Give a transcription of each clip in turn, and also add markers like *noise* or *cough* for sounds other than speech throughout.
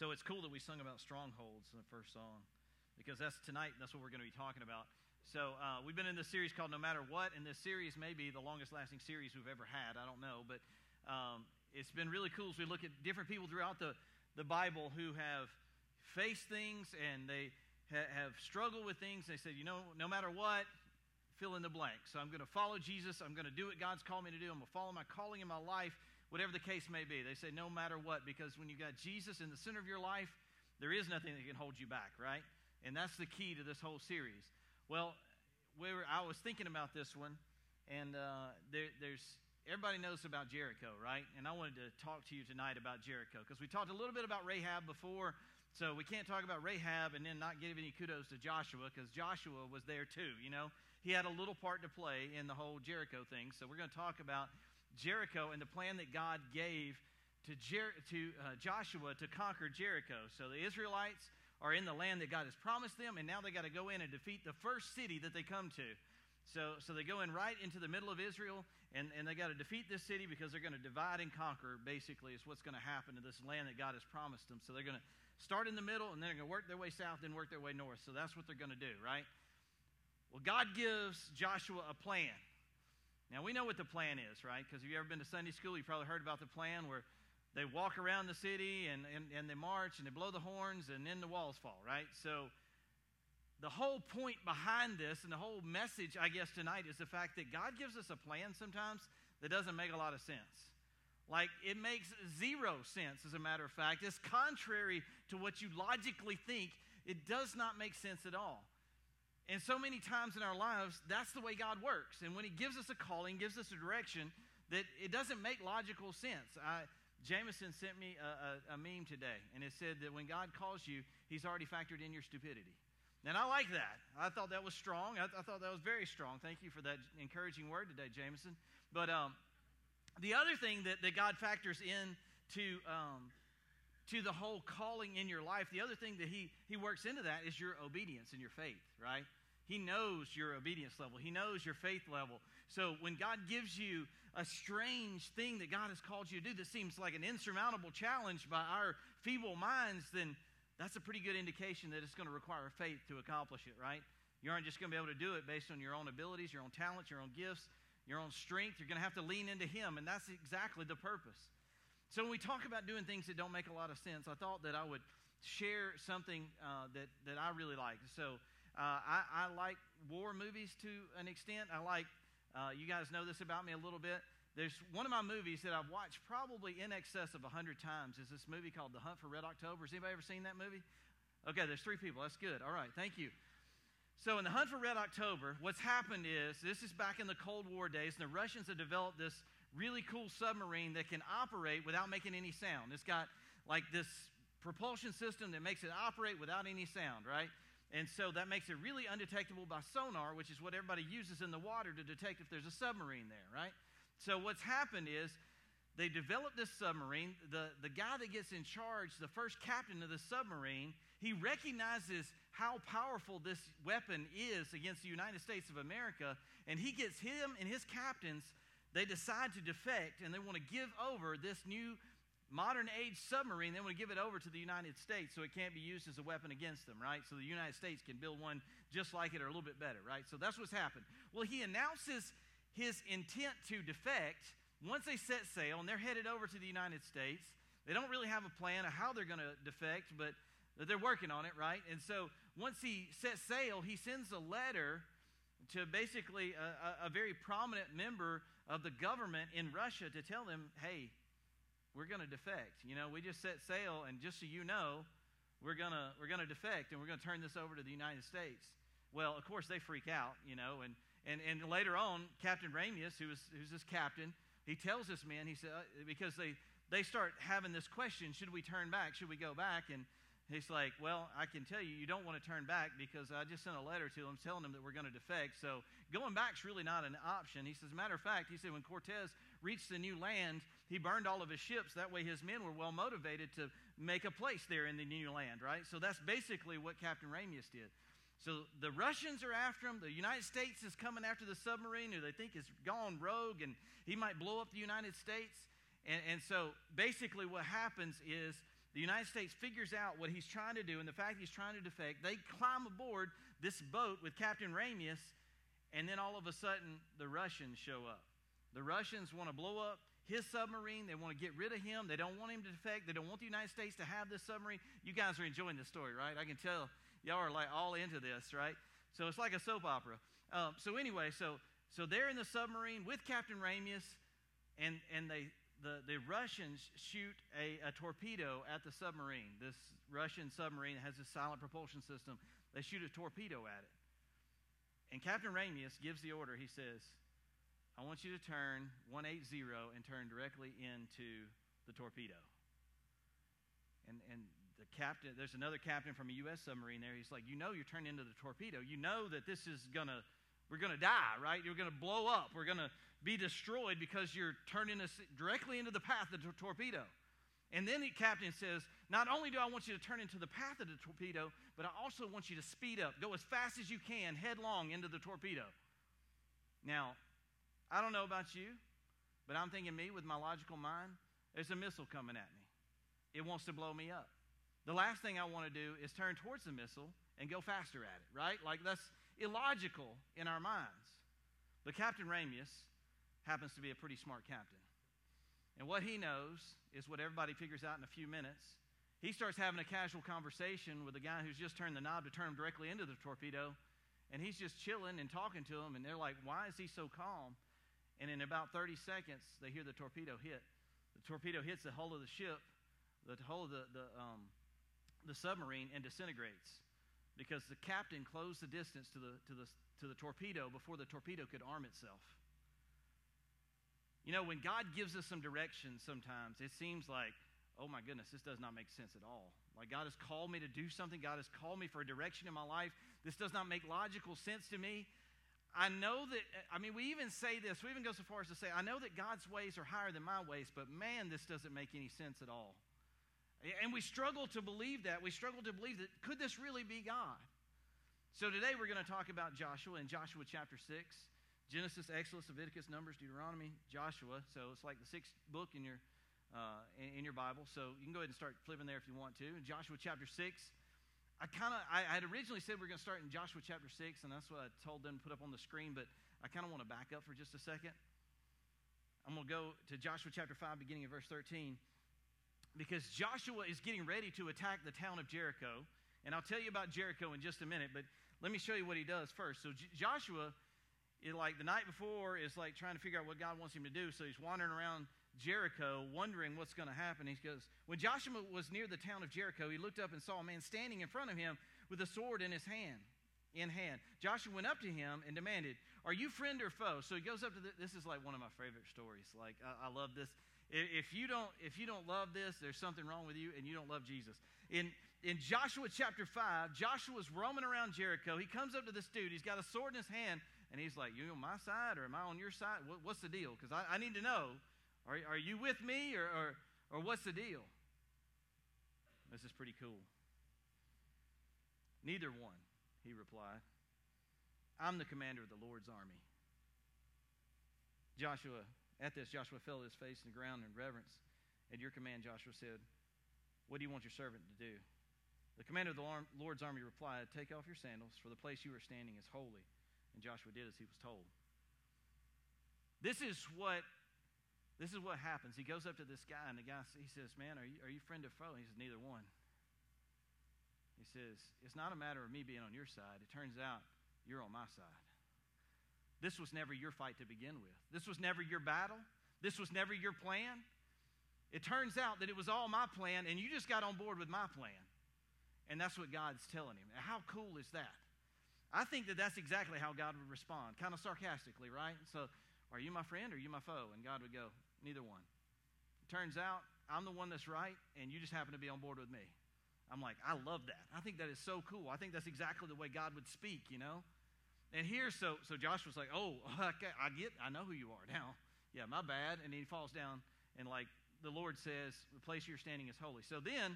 So it's cool that we sung about strongholds in the first song because that's tonight, that's what we're going to be talking about. So uh, we've been in this series called No Matter What, and this series may be the longest lasting series we've ever had. I don't know, but um, it's been really cool as we look at different people throughout the, the Bible who have faced things and they ha- have struggled with things. They said, you know, no matter what, fill in the blank. So I'm going to follow Jesus. I'm going to do what God's called me to do. I'm going to follow my calling in my life, whatever the case may be. They say, no matter what, because when you've got Jesus in the center of your life, there is nothing that can hold you back, right? And that's the key to this whole series. Well, we were, I was thinking about this one, and uh, there, there's everybody knows about Jericho, right? And I wanted to talk to you tonight about Jericho because we talked a little bit about Rahab before, so we can't talk about Rahab and then not give any kudos to Joshua because Joshua was there too. You know, he had a little part to play in the whole Jericho thing. So we're going to talk about Jericho and the plan that God gave to, Jer- to uh, Joshua to conquer Jericho. So the Israelites are in the land that God has promised them, and now they got to go in and defeat the first city that they come to. So, so they go in right into the middle of Israel, and, and they got to defeat this city because they're going to divide and conquer, basically, is what's going to happen to this land that God has promised them. So they're going to start in the middle, and then they're going to work their way south, then work their way north. So that's what they're going to do, right? Well, God gives Joshua a plan. Now, we know what the plan is, right? Because if you've ever been to Sunday school, you've probably heard about the plan where they walk around the city and, and, and they march and they blow the horns and then the walls fall, right? So the whole point behind this and the whole message, I guess, tonight is the fact that God gives us a plan sometimes that doesn't make a lot of sense. Like, it makes zero sense, as a matter of fact. It's contrary to what you logically think. It does not make sense at all. And so many times in our lives, that's the way God works. And when He gives us a calling, gives us a direction, that it doesn't make logical sense. I, Jameson sent me a, a, a, meme today, and it said that when God calls you, He's already factored in your stupidity. And I like that. I thought that was strong. I, I thought that was very strong. Thank you for that encouraging word today, Jameson. But um, the other thing that, that God factors in to, um, to the whole calling in your life, the other thing that he, he works into that is your obedience and your faith, right? He knows your obedience level. He knows your faith level. So when God gives you a strange thing that God has called you to do that seems like an insurmountable challenge by our feeble minds, then that's a pretty good indication that it's going to require faith to accomplish it, right? You aren't just going to be able to do it based on your own abilities, your own talents, your own gifts, your own strength. You're going to have to lean into Him, and that's exactly the purpose. So when we talk about doing things that don't make a lot of sense, I thought that I would share something uh, that, that I really like. So I, I, like war movies to an extent. I like, uh, you guys know this about me a little bit. There's one of my movies that I've watched probably in excess of 100 times is this movie called The Hunt for Red October. Has anybody ever seen that movie? Okay, there's three people. That's good. All right, thank you. So, in The Hunt for Red October, what's happened is this is back in the Cold War days, and the Russians have developed this really cool submarine that can operate without making any sound. It's got like this propulsion system that makes it operate without any sound, right? And so that makes it really undetectable by sonar, which is what everybody uses in the water to detect if there's a submarine there, right? So what's happened is they developed this submarine. The, the guy that gets in charge, the first captain of the submarine, he recognizes how powerful this weapon is against the United States of America, and he gets him and his captains, they decide to defect and they want to give over this new modern age submarine, they want to give it over to the United States so it can't be used as a weapon against them, right? So the United States can build one just like it or a little bit better, right? So that's what's happened. Well, he announces his intent to defect once they set sail and they're headed over to the United States. They don't really have a plan of how they're going to defect, but they're working on it, right? And so once he sets sail, he sends a letter to basically a, a, a very prominent member of the government in Russia to tell them, hey, we're going to defect. You know, we just set sail, and just so you know, we're going to we're going to defect, and we're going to turn this over to the United States. Well, of course, they freak out, you know, and and and later on, Captain Ramius, who was who's this captain, he tells this man, he said, uh, because they they start having this question: Should we turn back? Should we go back? And He's like, Well, I can tell you, you don't want to turn back because I just sent a letter to them telling them that we're going to defect. So going back's really not an option. He says, Matter of fact, he said, when Cortez reached the new land, he burned all of his ships. That way his men were well motivated to make a place there in the new land, right? So that's basically what Captain Ramius did. So the Russians are after him. The United States is coming after the submarine who they think is gone rogue and he might blow up the United States. And, and so basically what happens is the United States figures out what he's trying to do and the fact he's trying to defect. They climb aboard this boat with Captain Ramius, and then all of a sudden, the Russians show up. The Russians want to blow up his submarine. They want to get rid of him. They don't want him to defect. They don't want the United States to have this submarine. You guys are enjoying this story, right? I can tell y'all are like all into this, right? So it's like a soap opera. Um, so anyway, so so they're in the submarine with Captain Ramius, and and they the, the Russians shoot a, a torpedo at the submarine. This Russian submarine has a silent propulsion system. They shoot a torpedo at it. And Captain Ramius gives the order. He says, I want you to turn 180 and turn directly into the torpedo. And, and the captain, there's another captain from a U.S. submarine there. He's like, You know, you're turning into the torpedo. You know that this is going to, we're going to die, right? You're going to blow up. We're going to be destroyed because you're turning us directly into the path of the torpedo. And then the captain says, Not only do I want you to turn into the path of the torpedo, but I also want you to speed up. Go as fast as you can, headlong into the torpedo. Now, I don't know about you, but I'm thinking, me, with my logical mind, there's a missile coming at me. It wants to blow me up. The last thing I want to do is turn towards the missile and go faster at it, right? Like that's illogical in our minds. But Captain Ramius happens to be a pretty smart captain. And what he knows is what everybody figures out in a few minutes. He starts having a casual conversation with the guy who's just turned the knob to turn him directly into the torpedo. And he's just chilling and talking to him. And they're like, why is he so calm? And in about 30 seconds, they hear the torpedo hit. The torpedo hits the hull of the ship, the hull of the, the, um, the submarine, and disintegrates because the captain closed the distance to the, to, the, to the torpedo before the torpedo could arm itself. You know, when God gives us some direction sometimes, it seems like, oh my goodness, this does not make sense at all. Like God has called me to do something, God has called me for a direction in my life. This does not make logical sense to me. I know that, I mean, we even say this, we even go so far as to say, I know that God's ways are higher than my ways, but man, this doesn't make any sense at all. And we struggle to believe that. We struggle to believe that, could this really be God? So today we're going to talk about Joshua in Joshua chapter 6. Genesis, Exodus, Leviticus, Numbers, Deuteronomy, Joshua. So it's like the sixth book in your, uh, in, your Bible. So you can go ahead and start flipping there if you want to. In Joshua chapter 6. I kind of, I, I had originally said we are going to start in Joshua chapter 6, and that's what I told them to put up on the screen, but I kind of want to back up for just a second. I'm going to go to Joshua chapter 5, beginning of verse 13, because Joshua is getting ready to attack the town of Jericho. And I'll tell you about Jericho in just a minute, but let me show you what he does first. So J- Joshua it, like the night before is like trying to figure out what God wants him to do. So he's wandering around Jericho, wondering what's going to happen. He goes, When Joshua was near the town of Jericho, he looked up and saw a man standing in front of him with a sword in his hand. In hand, Joshua went up to him and demanded, "Are you friend or foe?" So he goes up to the, this is like one of my favorite stories. Like I, I love this. If you don't if you don't love this, there's something wrong with you, and you don't love Jesus. In in Joshua chapter five, Joshua's roaming around Jericho. He comes up to this dude. He's got a sword in his hand, and he's like, You on my side or am I on your side? What, what's the deal? Because I, I, need to know. Are, are you with me or, or, or what's the deal? This is pretty cool. Neither one, he replied. I'm the commander of the Lord's army. Joshua, at this, Joshua fell his face in the ground in reverence. At your command, Joshua said, What do you want your servant to do? The commander of the Lord's army replied, Take off your sandals, for the place you are standing is holy. And Joshua did as he was told. This is what this is what happens. He goes up to this guy, and the guy he says, "Man, are you are you friend or foe?" he says, "Neither one." He says, "It's not a matter of me being on your side. It turns out you're on my side. This was never your fight to begin with. This was never your battle. This was never your plan. It turns out that it was all my plan, and you just got on board with my plan." And that's what God's telling him. How cool is that? I think that that's exactly how God would respond, kind of sarcastically, right? So, are you my friend or are you my foe? And God would go, neither one. It turns out I'm the one that's right, and you just happen to be on board with me. I'm like, I love that. I think that is so cool. I think that's exactly the way God would speak, you know? And here, so so Joshua's like, oh, *laughs* okay, I get, I know who you are now. *laughs* Yeah, my bad. And he falls down, and like the Lord says, the place you're standing is holy. So then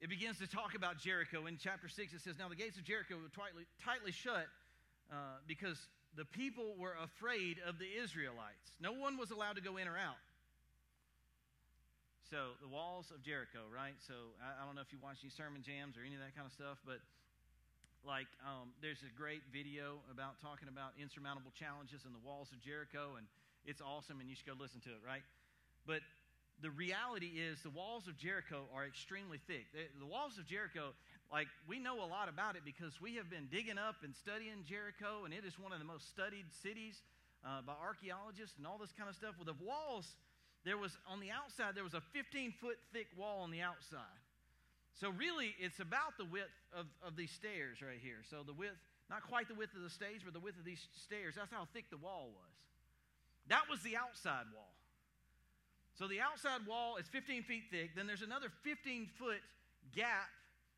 it begins to talk about Jericho. In chapter 6, it says, Now the gates of Jericho were tightly, tightly shut uh, because the people were afraid of the Israelites. No one was allowed to go in or out. So the walls of Jericho, right? So I, I don't know if you watch any sermon jams or any of that kind of stuff, but like um, there's a great video about talking about insurmountable challenges and the walls of Jericho, and it's awesome, and you should go listen to it, right? But the reality is the walls of Jericho are extremely thick. The, the walls of Jericho, like we know a lot about it because we have been digging up and studying Jericho, and it is one of the most studied cities uh, by archaeologists and all this kind of stuff. Well, the walls there was on the outside there was a 15 foot thick wall on the outside. So really it's about the width of, of these stairs right here. So the width not quite the width of the stage but the width of these stairs. That's how thick the wall was. That was the outside wall. So the outside wall is 15 feet thick. Then there's another 15 foot gap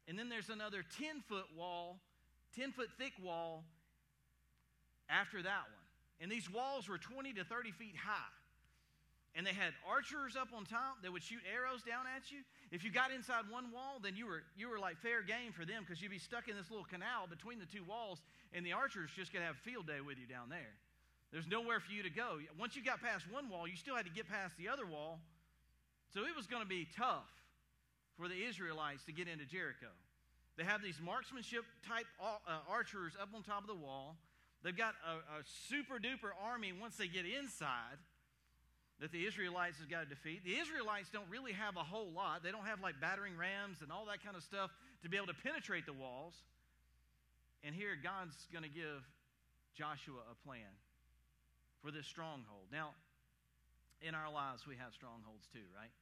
and then there's another 10 foot wall 10 foot thick wall after that one and these walls were 20 to 30 feet high and they had archers up on top that would shoot arrows down at you. If you got inside one wall, then you were you were like fair game for them because you'd be stuck in this little canal between the two walls, and the archers just gonna have field day with you down there. There's nowhere for you to go. Once you got past one wall, you still had to get past the other wall. So it was going to be tough for the Israelites to get into Jericho. They have these marksmanship type uh, archers up on top of the wall. They've got a, a super duper army once they get inside that the Israelites have got to defeat. The Israelites don't really have a whole lot. They don't have like battering rams and all that kind of stuff to be able to penetrate the walls. And here God's going to give Joshua a plan for this stronghold. Now, in our lives, we have strongholds too, right?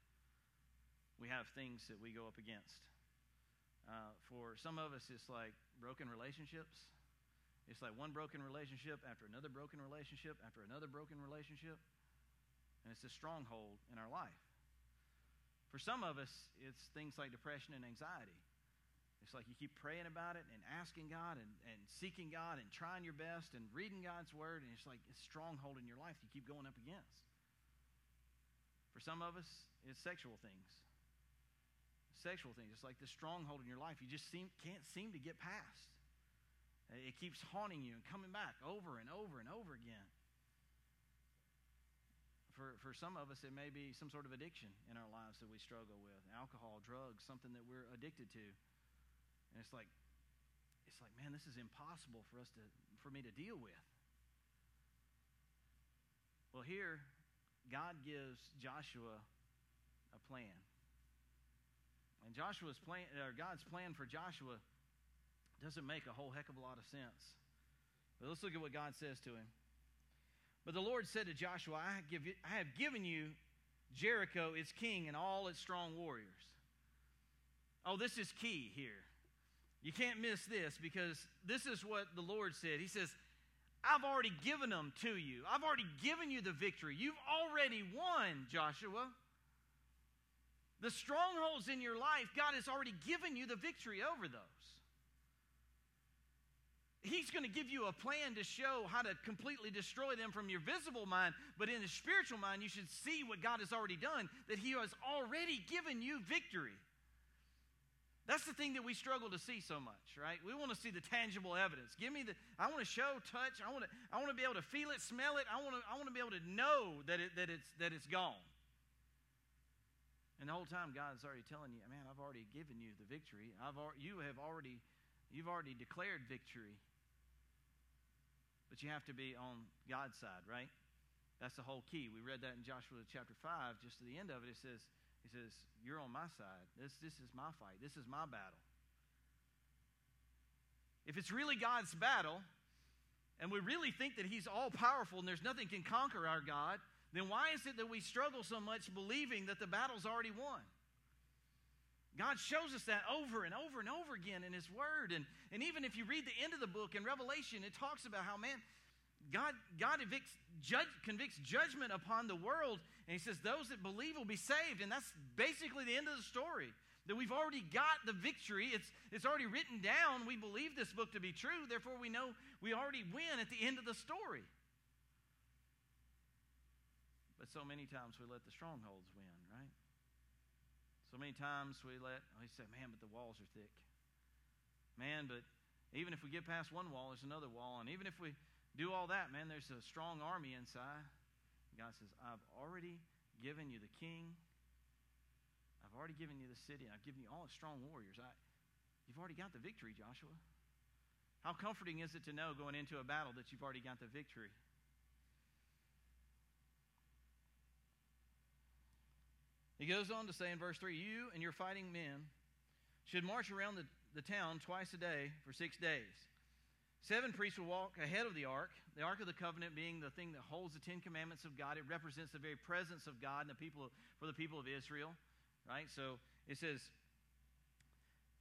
We have things that we go up against. Uh, for some of us, it's like broken relationships. It's like one broken relationship after another broken relationship after another broken relationship and it's a stronghold in our life. For some of us, it's things like depression and anxiety. It's like you keep praying about it and asking God and, and seeking God and trying your best and reading God's word, and it's like a stronghold in your life you keep going up against. For some of us, it's sexual things. Sexual things. It's like the stronghold in your life you just seem, can't seem to get past. It keeps haunting you and coming back over and over and over again. For, for some of us, it may be some sort of addiction in our lives that we struggle with alcohol, drugs, something that we're addicted to. And it's like, it's like, man, this is impossible for us to, for me to deal with. Well, here, God gives Joshua a plan. And Joshua's plan, or God's plan for Joshua doesn't make a whole heck of a lot of sense. But let's look at what God says to him. But the Lord said to Joshua, I, give you, I have given you Jericho, its king, and all its strong warriors. Oh, this is key here. You can't miss this because this is what the Lord said. He says, I've already given them to you. I've already given you the victory. You've already won, Joshua. The strongholds in your life, God has already given you the victory over those. He's going to give you a plan to show how to completely destroy them from your visible mind, but in the spiritual mind, you should see what God has already done, that He has already given you victory. That's the thing that we struggle to see so much, right? We want to see the tangible evidence. Give me the I want to show, touch, I want to I want to be able to feel it, smell it. I want to I want to be able to know that it that it's that it's gone. And the whole time God's already telling you, man, I've already given you the victory. I've you have already you've already declared victory but you have to be on God's side, right? That's the whole key. We read that in Joshua chapter 5, just to the end of it. It says, He says, You're on my side. This, this is my fight. This is my battle. If it's really God's battle, and we really think that He's all powerful and there's nothing can conquer our God, then why is it that we struggle so much believing that the battle's already won? God shows us that over and over and over again in His Word. And, and even if you read the end of the book in Revelation, it talks about how, man, God, God evicts, judge, convicts judgment upon the world. And He says, those that believe will be saved. And that's basically the end of the story. That we've already got the victory. It's, it's already written down. We believe this book to be true. Therefore, we know we already win at the end of the story. But so many times we let the strongholds win, right? So many times we let, oh, say, man, but the walls are thick. Man, but even if we get past one wall, there's another wall. And even if we do all that, man, there's a strong army inside. God says, I've already given you the king I've already given you the city, and I've given you all the strong warriors. I, you've already got the victory, Joshua. How comforting is it to know going into a battle that you've already got the victory? He goes on to say in verse 3 You and your fighting men should march around the, the town twice a day for six days. Seven priests will walk ahead of the ark, the ark of the covenant being the thing that holds the Ten Commandments of God. It represents the very presence of God and the people for the people of Israel, right? So it says,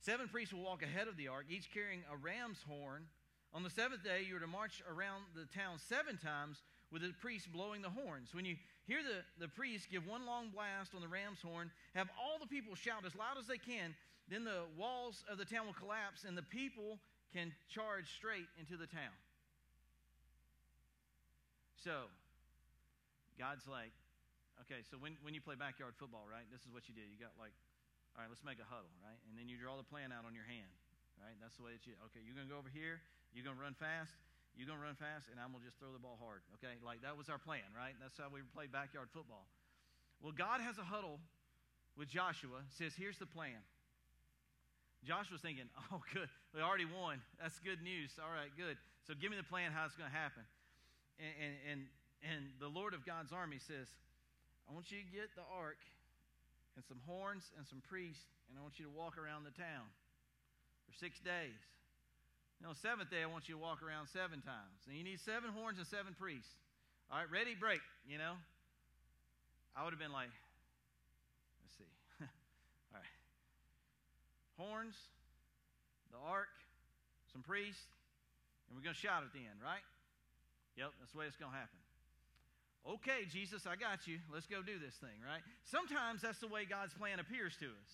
Seven priests will walk ahead of the ark, each carrying a ram's horn. On the seventh day, you are to march around the town seven times with the priest blowing the horns. When you hear the, the priest give one long blast on the ram's horn, have all the people shout as loud as they can, then the walls of the town will collapse and the people can charge straight into the town. So, God's like, okay, so when, when you play backyard football, right, this is what you do. You got like, all right, let's make a huddle, right? And then you draw the plan out on your hand, right? That's the way that you, okay, you're going to go over here, you're going to run fast, you're going to run fast, and I'm going to just throw the ball hard, okay? Like that was our plan, right? That's how we played backyard football. Well, God has a huddle with Joshua, says, here's the plan. Joshua's thinking, *laughs* oh, good. We already won. That's good news. All right, good. So give me the plan how it's going to happen. And, and, and, and the Lord of God's army says, I want you to get the ark and some horns and some priests, and I want you to walk around the town for six days. You know, seventh day, I want you to walk around seven times. And you need seven horns and seven priests. All right, ready, break, you know? I would have been like, let's see. *laughs* All right horns, the ark, some priests, and we're going to shout at the end, right? Yep, that's the way it's going to happen. Okay, Jesus, I got you. Let's go do this thing, right? Sometimes that's the way God's plan appears to us.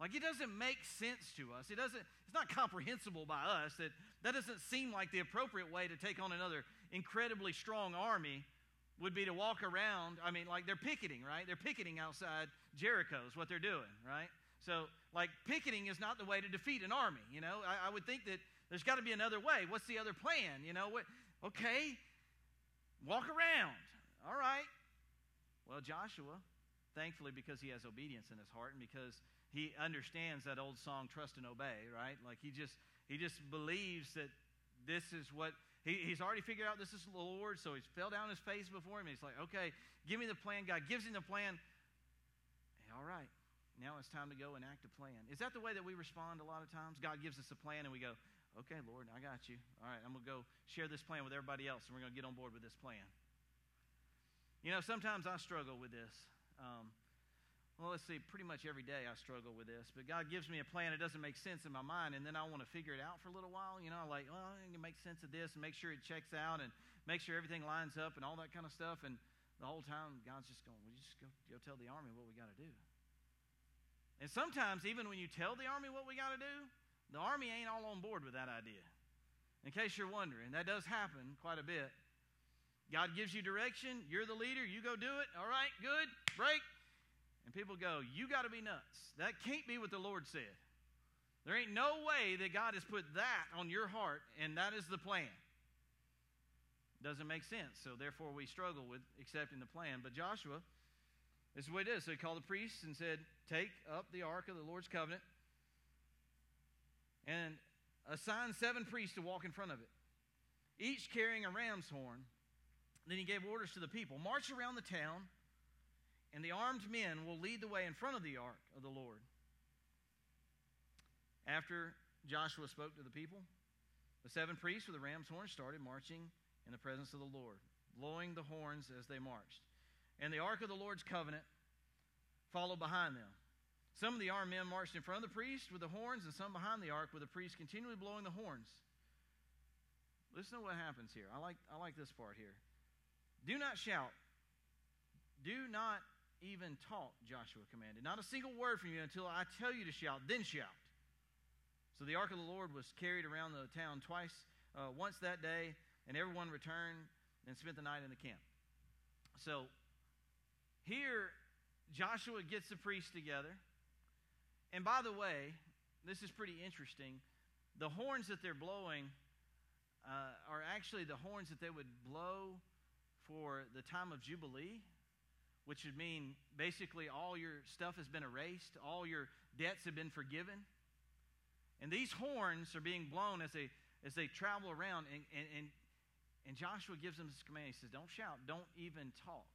Like it doesn't make sense to us. It doesn't, it's not comprehensible by us. That, that doesn't seem like the appropriate way to take on another incredibly strong army would be to walk around. I mean, like they're picketing, right? They're picketing outside Jericho is what they're doing, right? So, like, picketing is not the way to defeat an army. You know, I, I would think that there's got to be another way. What's the other plan? You know, what? Okay, walk around. All right. Well, Joshua, thankfully, because he has obedience in his heart and because he understands that old song, "Trust and Obey," right? Like he just he just believes that this is what he, he's already figured out. This is the Lord, so he's fell down his face before him. he's like, "Okay, give me the plan." God gives him the plan. All right. Now it's time to go and act a plan. Is that the way that we respond a lot of times? God gives us a plan and we go, okay, Lord, I got you. All right, I'm going to go share this plan with everybody else and we're going to get on board with this plan. You know, sometimes I struggle with this. Um, well, let's see, pretty much every day I struggle with this. But God gives me a plan, it doesn't make sense in my mind, and then I want to figure it out for a little while. You know, like, well, I can make sense of this and make sure it checks out and make sure everything lines up and all that kind of stuff. And the whole time, God's just going, well, you just go, go tell the army what we got to do. And sometimes, even when you tell the army what we got to do, the army ain't all on board with that idea. In case you're wondering, that does happen quite a bit. God gives you direction, you're the leader, you go do it. All right, good, break. And people go, You got to be nuts. That can't be what the Lord said. There ain't no way that God has put that on your heart, and that is the plan. Doesn't make sense. So, therefore, we struggle with accepting the plan. But Joshua this is what it is. So he called the priests and said, Take up the ark of the Lord's covenant and assign seven priests to walk in front of it, each carrying a ram's horn. Then he gave orders to the people March around the town, and the armed men will lead the way in front of the ark of the Lord. After Joshua spoke to the people, the seven priests with the ram's horn started marching in the presence of the Lord, blowing the horns as they marched and the ark of the Lord's covenant followed behind them. Some of the armed men marched in front of the priest with the horns, and some behind the ark with the priest continually blowing the horns. Listen to what happens here. I like, I like this part here. Do not shout. Do not even talk, Joshua commanded. Not a single word from you until I tell you to shout, then shout. So the ark of the Lord was carried around the town twice, uh, once that day, and everyone returned and spent the night in the camp. So here, Joshua gets the priests together. And by the way, this is pretty interesting. The horns that they're blowing uh, are actually the horns that they would blow for the time of Jubilee which would mean basically all your stuff has been erased, all your debts have been forgiven. And these horns are being blown as they as they travel around and, and, and, and Joshua gives them this command. He says, Don't shout, don't even talk.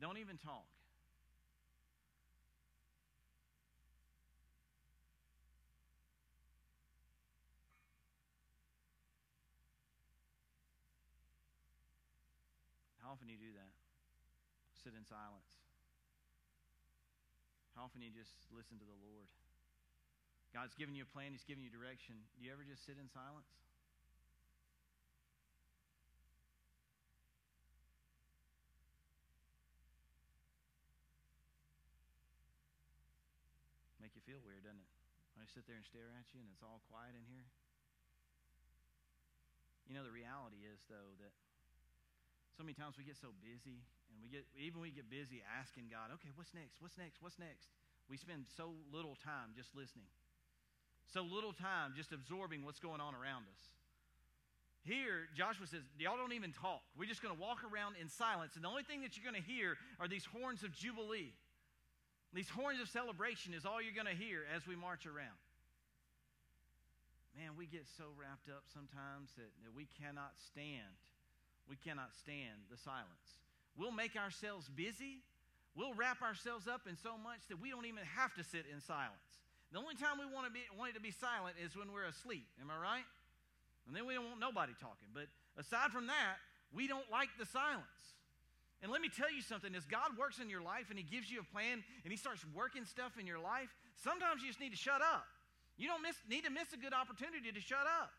Don't even talk. How often do you do that? Sit in silence. How often do you just listen to the Lord? God's given you a plan, He's given you direction. Do you ever just sit in silence? Make you feel weird, doesn't it? I sit there and stare at you and it's all quiet in here. You know, the reality is, though, that so many times we get so busy, and we get even we get busy asking God, okay, what's next? What's next? What's next? We spend so little time just listening, so little time just absorbing what's going on around us. Here, Joshua says, Y'all don't even talk. We're just going to walk around in silence. And the only thing that you're going to hear are these horns of Jubilee. These horns of celebration is all you're going to hear as we march around. Man, we get so wrapped up sometimes that, that we cannot stand we cannot stand the silence. We'll make ourselves busy. We'll wrap ourselves up in so much that we don't even have to sit in silence. The only time we want, to be, want it to be silent is when we're asleep. Am I right? And then we don't want nobody talking. But aside from that, we don't like the silence. And let me tell you something as God works in your life and He gives you a plan and He starts working stuff in your life, sometimes you just need to shut up. You don't miss, need to miss a good opportunity to shut up.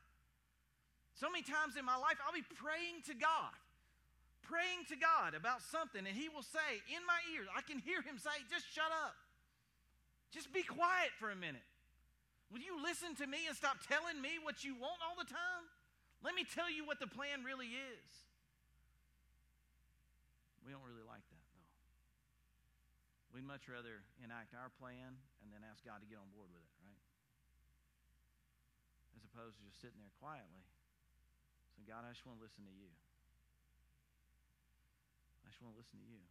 So many times in my life, I'll be praying to God, praying to God about something, and He will say in my ear, I can hear Him say, just shut up. Just be quiet for a minute. Will you listen to me and stop telling me what you want all the time? Let me tell you what the plan really is. We don't really like that, though. We'd much rather enact our plan and then ask God to get on board with it, right? As opposed to just sitting there quietly so, God, I just want to listen to you. I just want to listen to you.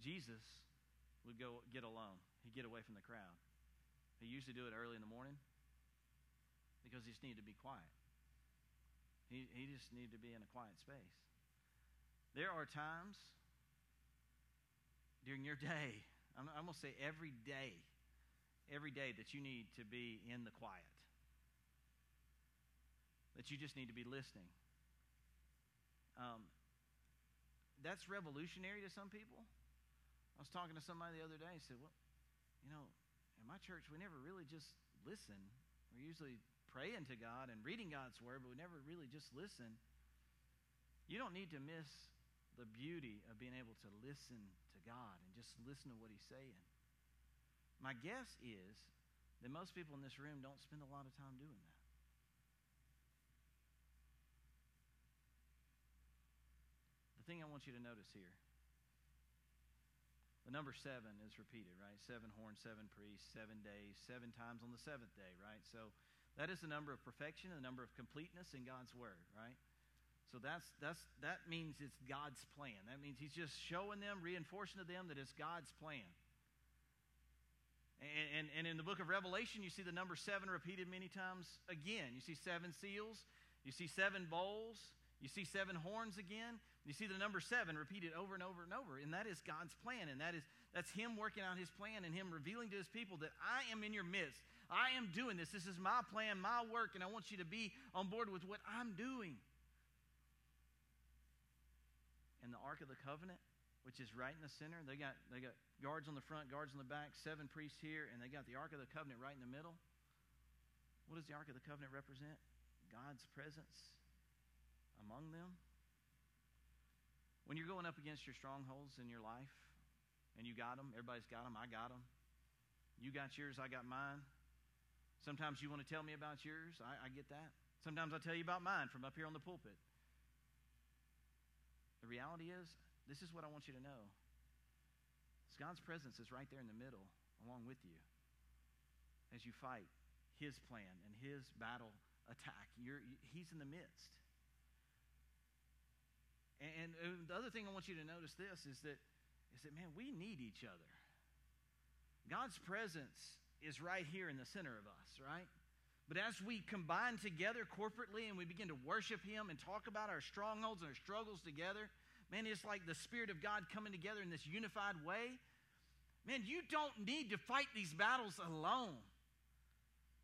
Jesus would go get alone. He'd get away from the crowd. He used to do it early in the morning because he just needed to be quiet. He, he just needed to be in a quiet space. There are times during your day, I'm, I'm going to say every day, every day that you need to be in the quiet that you just need to be listening. Um, that's revolutionary to some people. I was talking to somebody the other day. and said, "Well, you know, in my church, we never really just listen. We're usually praying to God and reading God's word, but we never really just listen. You don't need to miss the beauty of being able to listen to God and just listen to what He's saying. My guess is that most people in this room don't spend a lot of time doing that. Thing I want you to notice here the number seven is repeated, right? Seven horns, seven priests, seven days, seven times on the seventh day, right? So that is the number of perfection, the number of completeness in God's word, right? So that's that's that means it's God's plan. That means He's just showing them, reinforcing to them that it's God's plan. And, and, and in the book of Revelation, you see the number seven repeated many times again. You see seven seals, you see seven bowls, you see seven horns again. You see the number seven repeated over and over and over. And that is God's plan. And that is that's Him working out His plan and Him revealing to His people that I am in your midst. I am doing this. This is my plan, my work, and I want you to be on board with what I'm doing. And the Ark of the Covenant, which is right in the center, they got they got guards on the front, guards on the back, seven priests here, and they got the Ark of the Covenant right in the middle. What does the Ark of the Covenant represent? God's presence among them. When you're going up against your strongholds in your life, and you got them, everybody's got them, I got them. You got yours, I got mine. Sometimes you want to tell me about yours, I, I get that. Sometimes I tell you about mine from up here on the pulpit. The reality is, this is what I want you to know. God's presence is right there in the middle, along with you, as you fight His plan and His battle attack. You're, he's in the midst. And, and the other thing I want you to notice this is that, is that, man, we need each other. God's presence is right here in the center of us, right? But as we combine together corporately and we begin to worship Him and talk about our strongholds and our struggles together, man, it's like the Spirit of God coming together in this unified way. Man, you don't need to fight these battles alone.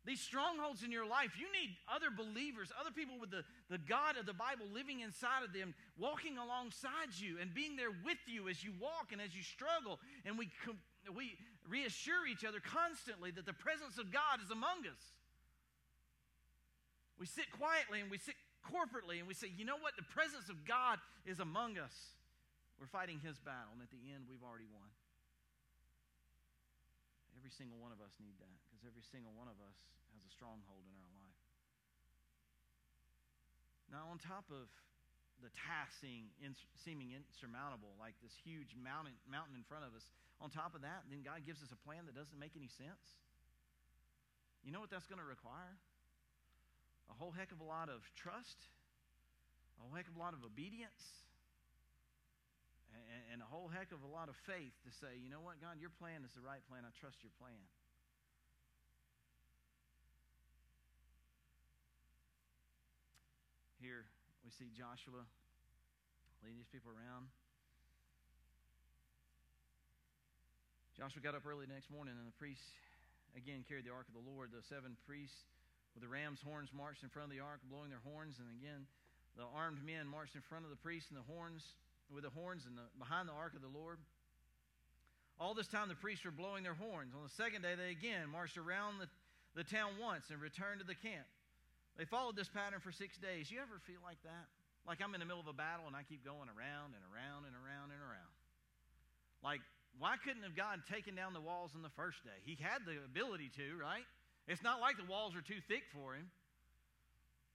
These strongholds in your life, you need other believers, other people with the, the God of the Bible living inside of them, walking alongside you and being there with you as you walk and as you struggle. And we, we reassure each other constantly that the presence of God is among us. We sit quietly and we sit corporately and we say, you know what? The presence of God is among us. We're fighting his battle, and at the end, we've already won. Every single one of us need that because every single one of us has a stronghold in our life. Now, on top of the task seeming, seeming insurmountable, like this huge mountain, mountain in front of us, on top of that, then God gives us a plan that doesn't make any sense. You know what that's going to require? A whole heck of a lot of trust, a whole heck of a lot of obedience, and, and a whole heck of a lot of faith to say, you know what, God, your plan is the right plan. I trust your plan. Here we see Joshua leading these people around. Joshua got up early the next morning, and the priests again carried the ark of the Lord. The seven priests with the ram's horns marched in front of the ark, blowing their horns, and again the armed men marched in front of the priests and the horns with the horns and the, behind the ark of the Lord. All this time the priests were blowing their horns. On the second day, they again marched around the, the town once and returned to the camp. They followed this pattern for six days. You ever feel like that? Like I'm in the middle of a battle and I keep going around and around and around and around. Like, why couldn't have God taken down the walls on the first day? He had the ability to, right? It's not like the walls are too thick for him.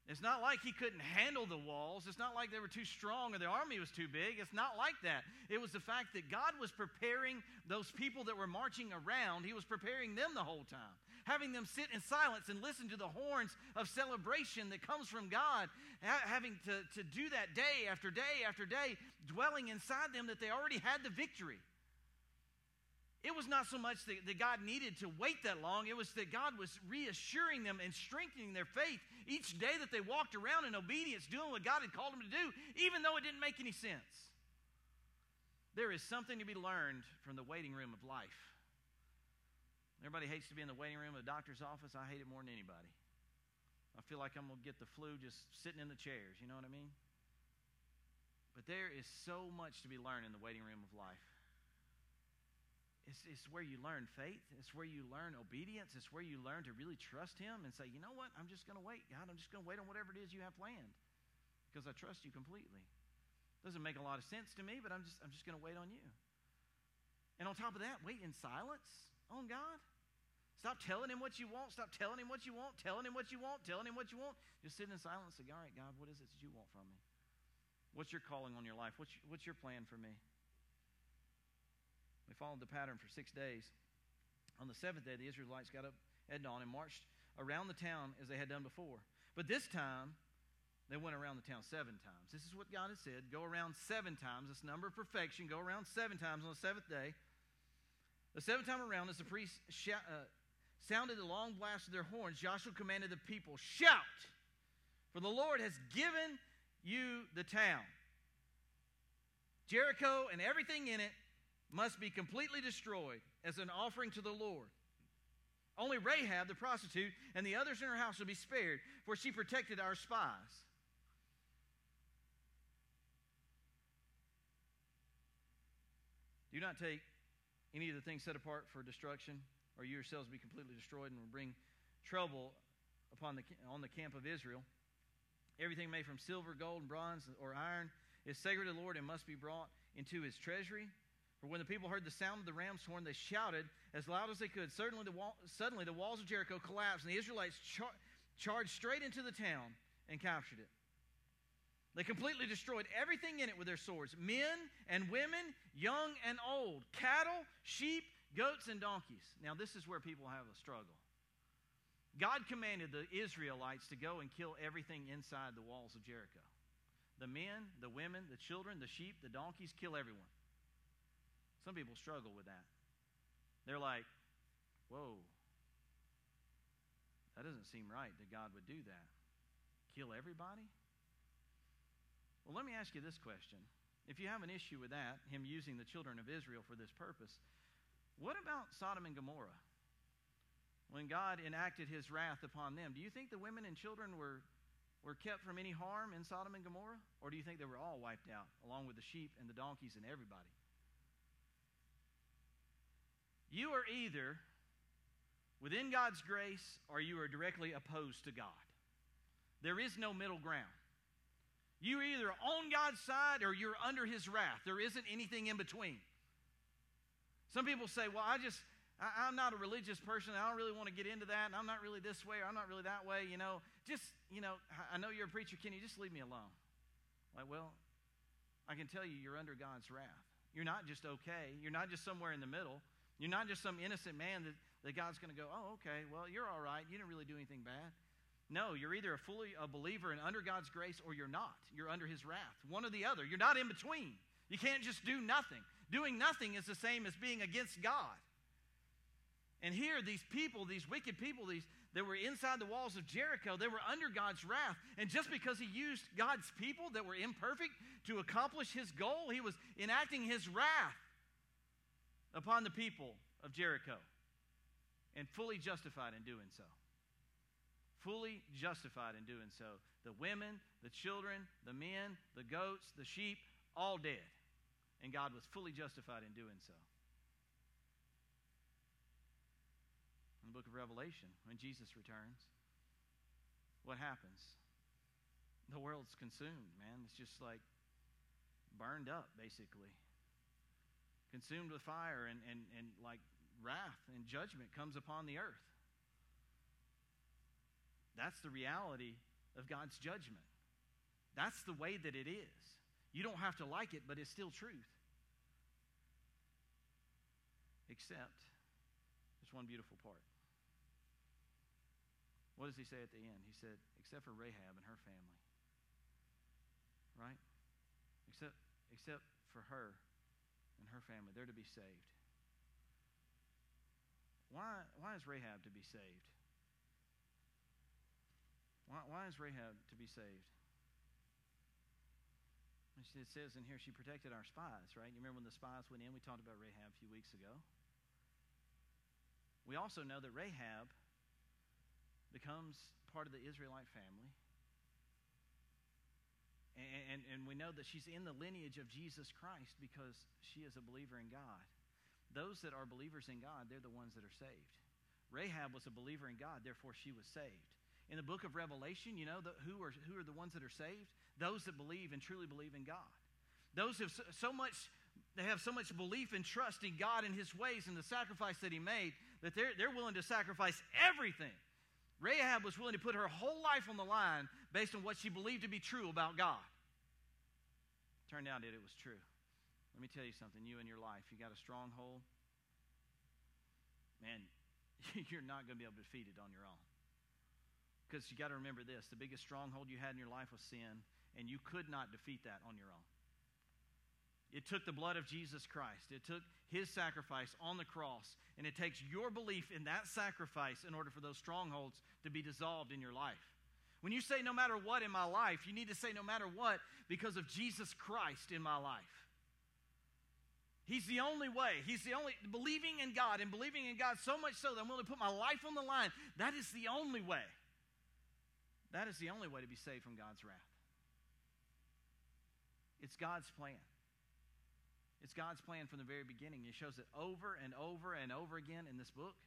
It's not like he couldn't handle the walls. It's not like they were too strong or the army was too big. It's not like that. It was the fact that God was preparing those people that were marching around, He was preparing them the whole time, having them sit in silence and listen to the horns of celebration that comes from God, having to, to do that day after day after day, dwelling inside them that they already had the victory. It was not so much that, that, God needed to wait that long, it was that God was reassuring them and strengthening their faith each day that they walked around in obedience, doing what God had called them to do, even though it didn't make any sense. There is something to be learned from the waiting room of life. Everybody hates to be in the waiting room of the doctor's office. I hate it more than anybody. I feel like I'm going to get the flu just sitting in the chairs. You know what I mean? But there is so much to be learned in the waiting room of life. It's, it's where you learn faith. It's where you learn obedience. It's where you learn to really trust Him and say, you know what? I'm just going to wait. God, I'm just going to wait on whatever it is you have planned because I trust you completely. Doesn't make a lot of sense to me, but I'm just, I'm just going to wait on you. And on top of that, wait in silence on God. Stop telling him what you want. Stop telling him what you want, telling him what you want, telling him what you want. Just sit in silence and say, All right, God, what is it that you want from me? What's your calling on your life? What's, what's your plan for me? They followed the pattern for six days. On the seventh day, the Israelites got up at dawn and marched around the town as they had done before. But this time, they went around the town seven times. This is what God has said go around seven times. This number of perfection, go around seven times on the seventh day. The seventh time around, as the priests uh, sounded the long blast of their horns, Joshua commanded the people, Shout! For the Lord has given you the town. Jericho and everything in it must be completely destroyed as an offering to the Lord. Only Rahab, the prostitute, and the others in her house will be spared, for she protected our spies. Do not take any of the things set apart for destruction, or you yourselves be completely destroyed and will bring trouble upon the, on the camp of Israel. Everything made from silver, gold, and bronze, or iron is sacred to the Lord and must be brought into his treasury. For when the people heard the sound of the ram's horn, they shouted as loud as they could. Suddenly the, wall, suddenly, the walls of Jericho collapsed, and the Israelites char- charged straight into the town and captured it. They completely destroyed everything in it with their swords men and women, young and old, cattle, sheep, goats, and donkeys. Now, this is where people have a struggle. God commanded the Israelites to go and kill everything inside the walls of Jericho. the men, the women, the children, the sheep, the donkeys, kill everyone. Some people struggle with that. They're like, whoa, that doesn't seem right that God would do that. Kill everybody? Well, let me ask you this question. If you have an issue with that, him using the children of Israel for this purpose, what about Sodom and Gomorrah? When God enacted his wrath upon them, do you think the women and children were, were kept from any harm in Sodom and Gomorrah? Or do you think they were all wiped out, along with the sheep and the donkeys and everybody? You are either within God's grace or you are directly opposed to God. There is no middle ground. You're either on God's side or you're under his wrath. There isn't anything in between. Some people say, well, I just, I, am not a religious person. I don't really want to get into that. And I'm not really this way or I'm not really that way. You know, just, you know, I know you're a preacher. Can you just leave me alone? Like, well, I can tell you, you're under God's wrath. You're not just okay. You're not just somewhere in the middle. You're not just some innocent man that, that God's going to go, oh, okay, well, you're all right. You didn't really do anything bad. No, you're either a fully a believer and under God's grace or you're not. You're under his wrath. One or the other. You're not in between. You can't just do nothing. Doing nothing is the same as being against God. And here, these people, these wicked people, these that were inside the walls of Jericho, they were under God's wrath. And just because he used God's people that were imperfect to accomplish his goal, he was enacting his wrath upon the people of Jericho and fully justified in doing so fully justified in doing so. The women, the children, the men, the goats, the sheep, all dead. And God was fully justified in doing so. In the book of Revelation, when Jesus returns, what happens? The world's consumed, man. It's just like burned up, basically. Consumed with fire, and, and, and like wrath and judgment comes upon the earth. That's the reality of God's judgment. That's the way that it is. You don't have to like it, but it's still truth. Except, there's one beautiful part. What does he say at the end? He said, except for Rahab and her family. Right? Except, except for her and her family. They're to be saved. Why, why is Rahab to be saved? Why, why is Rahab to be saved? It says in here she protected our spies, right? You remember when the spies went in? We talked about Rahab a few weeks ago. We also know that Rahab becomes part of the Israelite family. And, and, and, we know that she's in the lineage of Jesus Christ because she is a believer in God. Those that are believers in God, they're the ones that are saved. Rahab was a believer in God, therefore she was saved in the book of Revelation, you know, the, who, are, who are the ones that are saved? Those that believe and truly believe in God. Those have so, so much, they have so much belief and trust in God and His ways and the sacrifice that He made that they're, they're willing to sacrifice everything. Rahab was willing to put her whole life on the line based on what she believed to be true about God. Turned out that it was true. Let me tell you something. You in your life, you got a stronghold, man, *laughs* you're not going to be able to defeat it on your own. Because you got to remember this the biggest stronghold you had in your life was sin, and you could not defeat that on your own. It took the blood of Jesus Christ. It took his sacrifice on the cross. And it takes your belief in that sacrifice in order for those strongholds to be dissolved in your life. When you say no matter what in my life, you need to say no matter what because of Jesus Christ in my life. He's the only way. He's the only, believing in God and believing in God so much so that I'm willing to put my life on the line. That is the only way. That is the only way to be saved from God's wrath. It's God's plan. It's God's plan from the very beginning. He shows it over and over and over again in this book,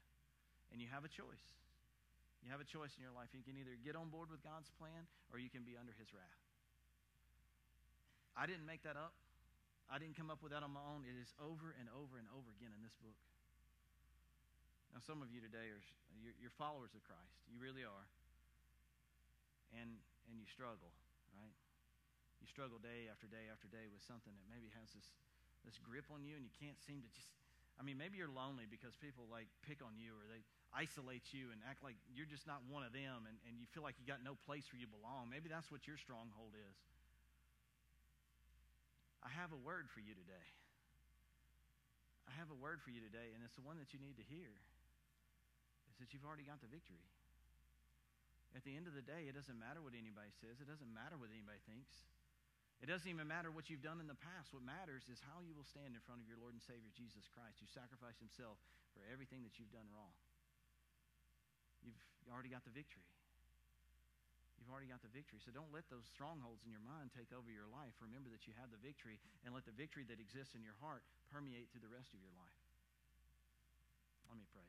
and you have a choice. You have a choice in your life. You can either get on board with God's plan or you can be under His wrath. I didn't make that up. I didn't come up with that on my own. It is over and over and over again in this book. Now, some of you today are you're, you're followers of Christ. You really are and and you struggle, right? You struggle day after day after day with something that maybe has this this grip on you, and you can't seem to just. I mean, maybe you're lonely because people like pick on you or they isolate you and act like you're just not one of them, and, and you feel like you got no place where you belong. Maybe that's what your stronghold is. I have a word for you today. I have a word for you today, and it's the one that you need to hear. Is that you've already got the victory. At the end of the day, it doesn't matter what anybody says. It doesn't matter what anybody thinks. It doesn't even matter what you've done in the past. What matters is how you will stand in front of your Lord and Savior Jesus Christ, who sacrificed himself for everything that you've done wrong. You've already got the victory. You've already got the victory. So don't let those strongholds in your mind take over your life. Remember that you have the victory, and let the victory that exists in your heart permeate through the rest of your life. Let me pray.